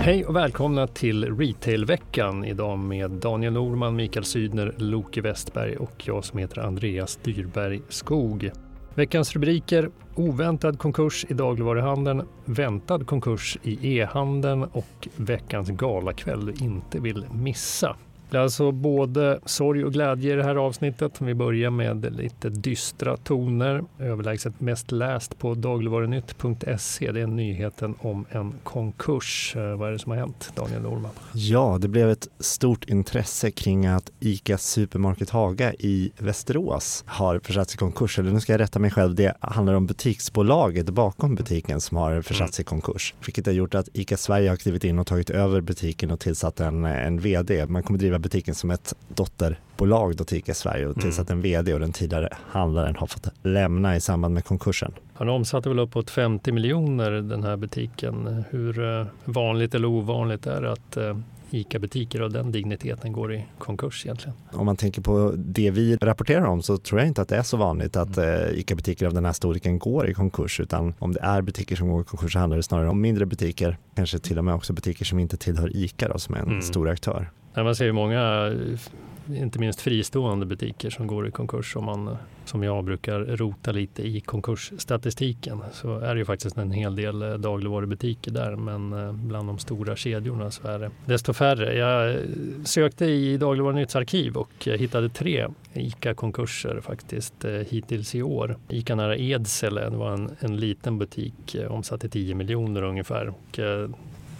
Hej och välkomna till Retailveckan idag med Daniel Norman, Mikael Sydner, Loke Westberg och jag som heter Andreas Dyrberg Skog. Veckans rubriker Oväntad konkurs i dagligvaruhandeln, väntad konkurs i e-handeln och veckans galakväll du inte vill missa. Det är alltså både sorg och glädje i det här avsnittet. Vi börjar med lite dystra toner. Överlägset mest läst på dagligvarunytt.se. Det är nyheten om en konkurs. Eh, vad är det som har hänt, Daniel Norman? Ja, det blev ett stort intresse kring att ICA Supermarket Haga i Västerås har försatts i konkurs. Eller nu ska jag rätta mig själv, det handlar om butiksbolaget bakom butiken som har försatts i konkurs. Vilket har gjort att ICA Sverige har klivit in och tagit över butiken och tillsatt en, en VD. Man kommer driva butiken som ett dotterbolag då till ICA Sverige och tillsatt en VD och den tidigare handlaren har fått lämna i samband med konkursen. Han omsatte väl uppåt 50 miljoner den här butiken. Hur eh, vanligt eller ovanligt är det att eh, ICA-butiker av den digniteten går i konkurs egentligen? Om man tänker på det vi rapporterar om så tror jag inte att det är så vanligt att mm. eh, ICA-butiker av den här storleken går i konkurs utan om det är butiker som går i konkurs så handlar det snarare om mindre butiker, kanske till och med också butiker som inte tillhör ICA då, som är en mm. stor aktör. Man ser ju många, eh, inte minst fristående butiker som går i konkurs. Om man, som jag brukar rota lite i konkursstatistiken så är det ju faktiskt en hel del eh, dagligvarubutiker där. Men eh, bland de stora kedjorna så är det desto färre. Jag sökte i Dagligvarunytts arkiv och hittade tre ICA-konkurser faktiskt hittills i år. ICA nära Edsele, det var en, en liten butik, omsatte 10 miljoner ungefär. Och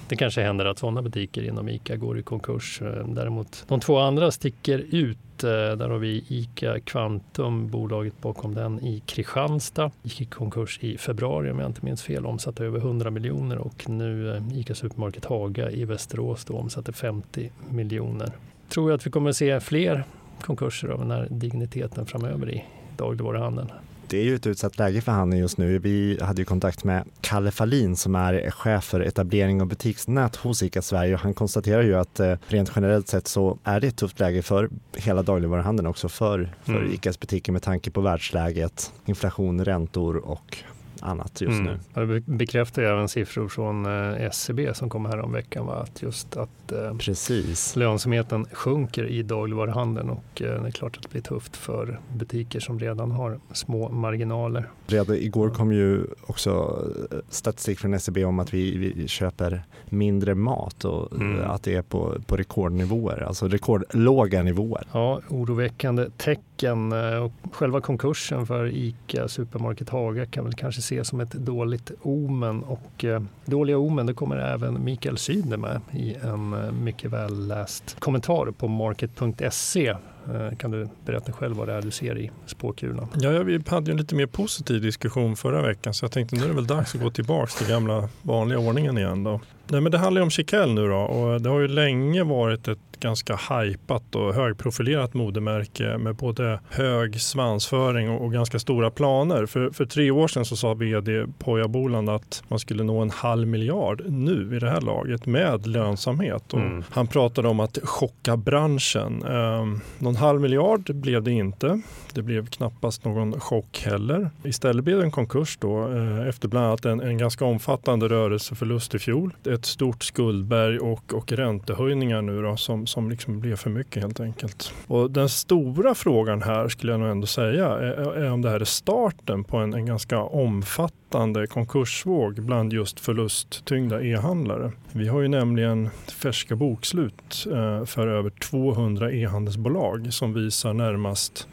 det kanske händer att sådana butiker inom ICA går i konkurs. Eh, däremot de två andra sticker ut. Eh, där har vi ICA Kvantum, bolaget bakom den i Kristianstad. Gick i konkurs i februari om jag inte minns fel, omsatte över 100 miljoner och nu eh, ICA Supermarket Haga i Västerås då omsatte 50 miljoner. Tror jag att vi kommer se fler konkurser av den här digniteten framöver i dagligvaruhandeln det är ju ett utsatt läge för handeln just nu. Vi hade ju kontakt med Kalle Falin som är chef för etablering och butiksnät hos ICA Sverige och han konstaterar ju att eh, rent generellt sett så är det ett tufft läge för hela dagligvaruhandeln också för, för mm. ICAs butiker med tanke på världsläget, inflation, räntor och annat just mm. nu. Det bekräftar ju även siffror från SCB eh, som kom här om veckan va? att just att eh, Precis. lönsamheten sjunker i dagligvaruhandeln och eh, det är klart att det blir tufft för butiker som redan har små marginaler. Redan igår kom ju också statistik från SCB om att vi, vi köper mindre mat och mm. att det är på, på rekordnivåer, alltså rekordlåga nivåer. Ja, oroväckande tecken och själva konkursen för ICA Supermarket Haga kan väl kanske ses som ett dåligt omen och eh, dåliga omen det kommer även Mikael Sydner med i en eh, mycket välläst kommentar på market.se eh, kan du berätta själv vad det är du ser i spåkulan? Ja, vi hade en lite mer positiv diskussion förra veckan så jag tänkte nu är det väl dags att gå tillbaka till gamla vanliga ordningen igen. Då. Nej, men det handlar om Chiquelle nu då och det har ju länge varit ett ganska hajpat och högprofilerat modemärke med både hög svansföring och, och, ganska stora planer. För, för tre år sedan så sa vd Poja Boland att man skulle nå en halv miljard nu i det här laget med lönsamhet. Och mm. Han pratade om att chocka branschen. Eh, någon halv miljard blev det inte. Det blev knappast någon chock heller. Istället blev det en konkurs då eh, efter bland annat en, en ganska omfattande rörelseförlust i fjol. Ett stort skuldberg och, och räntehöjningar nu då som, som liksom blev för mycket helt enkelt. Och den stora frågan här skulle jag nog ändå säga är, är om det här är starten på en, en ganska omfattande konkursvåg bland just förlusttyngda e-handlare. Vi har ju nämligen färska bokslut eh, för över 200 e-handelsbolag som visar närmast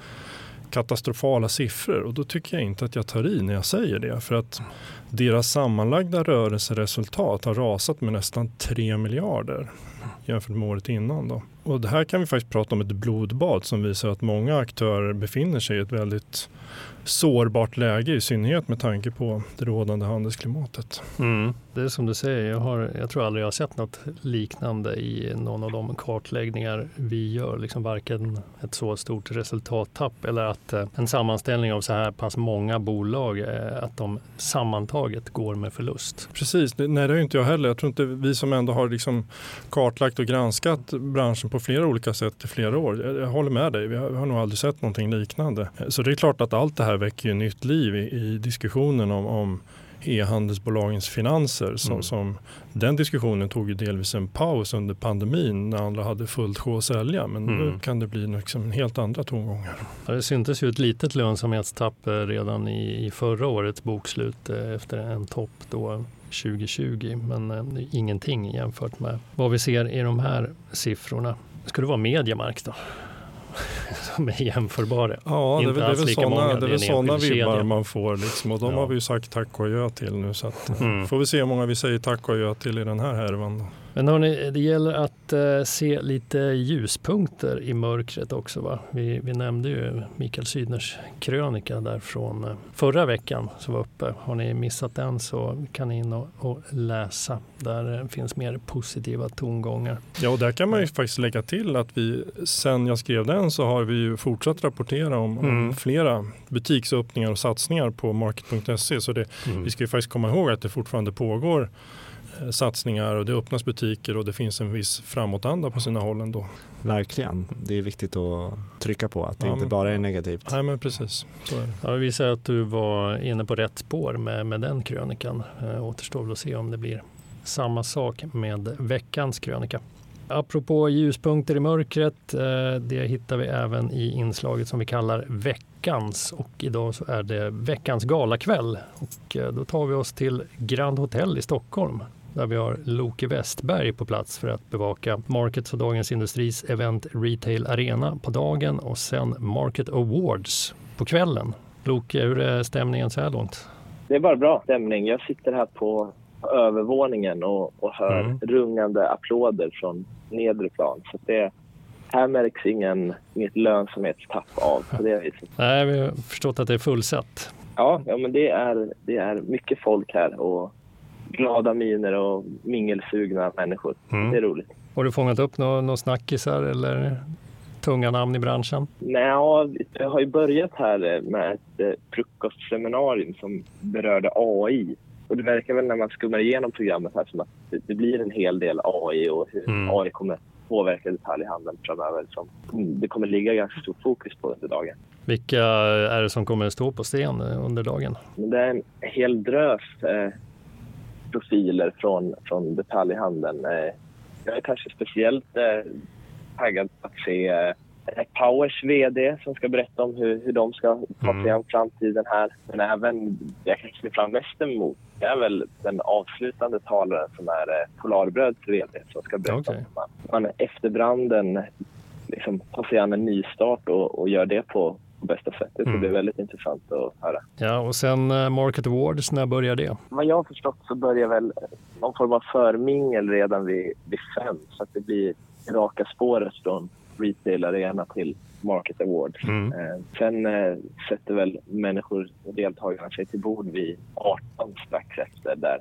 katastrofala siffror och då tycker jag inte att jag tar i när jag säger det. För att deras sammanlagda rörelseresultat har rasat med nästan 3 miljarder jämfört med året innan. Då. Och det här kan vi faktiskt prata om ett blodbad som visar att många aktörer befinner sig i ett väldigt sårbart läge i synnerhet med tanke på det rådande handelsklimatet. Mm. Det är som du säger, jag, har, jag tror aldrig jag har sett något liknande i någon av de kartläggningar vi gör. Liksom varken ett så stort resultattapp eller att eh, en sammanställning av så här pass många bolag, eh, att de sammantaget går med förlust. Precis, nej det har inte jag heller. Jag tror inte vi som ändå har liksom kartlagt och granskat branschen på flera olika sätt i flera år. Jag, jag håller med dig, vi har, vi har nog aldrig sett någonting liknande. Så det är klart att allt det här väcker ju nytt liv i, i diskussionen om, om e-handelsbolagens finanser. Som, Mm. som, den diskussionen tog ju delvis en paus under pandemin när alla hade fullt sjå att sälja. Men nu Mm. kan det bli liksom helt andra tongångar. Det syntes ju ett litet lönsamhetstapp eh, redan i, i förra årets bokslut eh, efter en topp då 2020 men eh, det är ingenting jämfört med vad vi ser i de här siffrorna. Ska det vara Mediamark då? Som är jämförbara. Ja, det är Inte väl, det är väl många, det är det väl enskild vibbar man får. Liksom, och de Ja. har vi ju sagt tack och adjö till nu. Så att, Mm. får vi se hur många vi säger tack och adjö till i den här härvan. Då. Men hörni, det gäller att eh, se lite ljuspunkter i mörkret också. Va? Vi, vi nämnde ju Mikael Sydners krönika där från eh, förra veckan som var uppe. Har ni missat den så kan ni in och, och läsa. Där eh, finns mer positiva tongångar. Ja, och där kan man ju faktiskt lägga till att vi sen jag skrev den så har vi ju fortsatt rapportera om, Mm. om flera butiksöppningar och satsningar på market.se. Så det, vi ska ju faktiskt komma ihåg att det fortfarande pågår satsningar och det öppnas butiker och det finns en viss framåtanda på sina håll ändå. Verkligen. Det är viktigt att trycka på att det Ja, inte men- bara är negativt. Nej men precis, så är det. Ja, det visar att du var inne på rätt spår med, med den krönikan. Eh, återstår väl att se om det blir samma sak med veckans krönika. Apropå ljuspunkter i mörkret, eh, det hittar vi även i inslaget som vi kallar veckans och idag så är det veckans galakväll och eh, då tar vi oss till Grand Hotel i Stockholm där vi har Loke Westberg på plats för att bevaka Markets och Dagens Industris event Retail Arena på dagen och sen Market Awards på kvällen. Loke, hur är stämningen så här långt? Det är bara bra stämning. Jag sitter här på övervåningen och, och hör Mm. rungande applåder från nedre plan. Så det, här märks ingen, inget lönsamhetstapp av på det viset. Nej, vi har förstått att det är fullsatt. Ja, ja men det är, det är mycket folk här och glada miner och mingelsugna människor. Mm. Det är roligt. Har du fångat upp några nå snackisar eller tunga namn i branschen? Nej, ja, jag har ju börjat här med ett eh, frukostseminarium som berörde AI. Och det verkar väl när man skummar igenom programmet här som att det, blir en hel del AI och hur Mm. AI kommer påverka detaljhandeln framöver. Som det kommer ligga ganska stort fokus på under dagen. Vilka är det som kommer stå på scen eh, under dagen? Det är en hel drös eh, profiler från, från detaljhandeln. Eh, jag är kanske speciellt eh, taggad på att se eh, Powers VD som ska berätta om hur, hur de ska ta Mm. sig an framtiden här. Men även, jag kan se fram mest emot, det är väl den avslutande talaren som är eh, Polarbröds VD som ska berätta Okej. om man, man efter branden liksom tar sig an en nystart och, och gör det på, på bästa sätt. Det ska Mm. bli väldigt intressant att höra. Ja, och sen eh, Market Awards, när börjar det? Vad jag har förstått så börjar väl någon form av förmingel redan vid, vid fem. Så att det blir raka spåret från Retail Arena till Market Awards. Mm. Eh, sen eh, sätter väl människor deltagarna sig till bord vid 18 strax efter där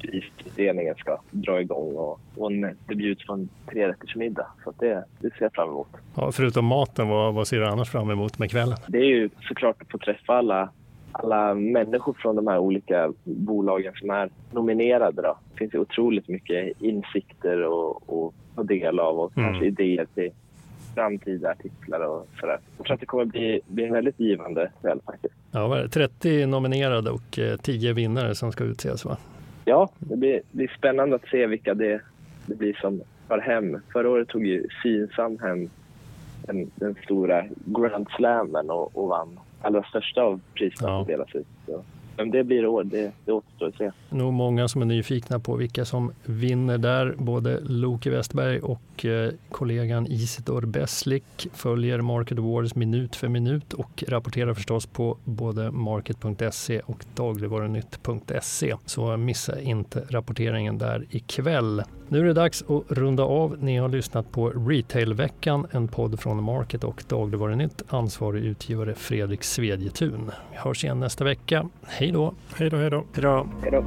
prisutdelningen ska dra igång och, och en, det bjuds på en trerättersmiddag. Så det, det ser jag fram emot. Ja, förutom maten, vad, vad ser du annars fram emot med kvällen? Det är ju såklart att få träffa alla, alla människor från de här olika bolagen som är nominerade. Då. Det finns ju otroligt mycket insikter och, och ta del av och Mm. kanske idéer till framtida artiklar och sådär. Jag tror att det kommer bli, bli en väldigt givande kväll faktiskt. Ja, vad är det? 30 nominerade och eh, 10 vinnare som ska utses va? Ja, det blir, blir spännande att se vilka det, det blir som tar hem. Förra året tog ju Synsam hem den, den stora Grand Slammen och, och vann allra största av priserna Ja. som delas ut. Så, vem det blir i år, det, det återstår att se. nog många som är nyfikna på vilka som vinner där. Både Loke Westberg och eh, kollegan Isidor Beslik följer Market Awards minut för minut och rapporterar förstås på både market.se och dagligvarunytt.se. Så missa inte rapporteringen där ikväll. Nu är det dags att runda av. Ni har lyssnat på Retailveckan, en podd från Market och Dagligvarunytt. Ansvarig utgivare Fredrik Svedjetun. Vi hörs igen nästa vecka. Hej då! Hej då, hej då. Hej då. Hej då.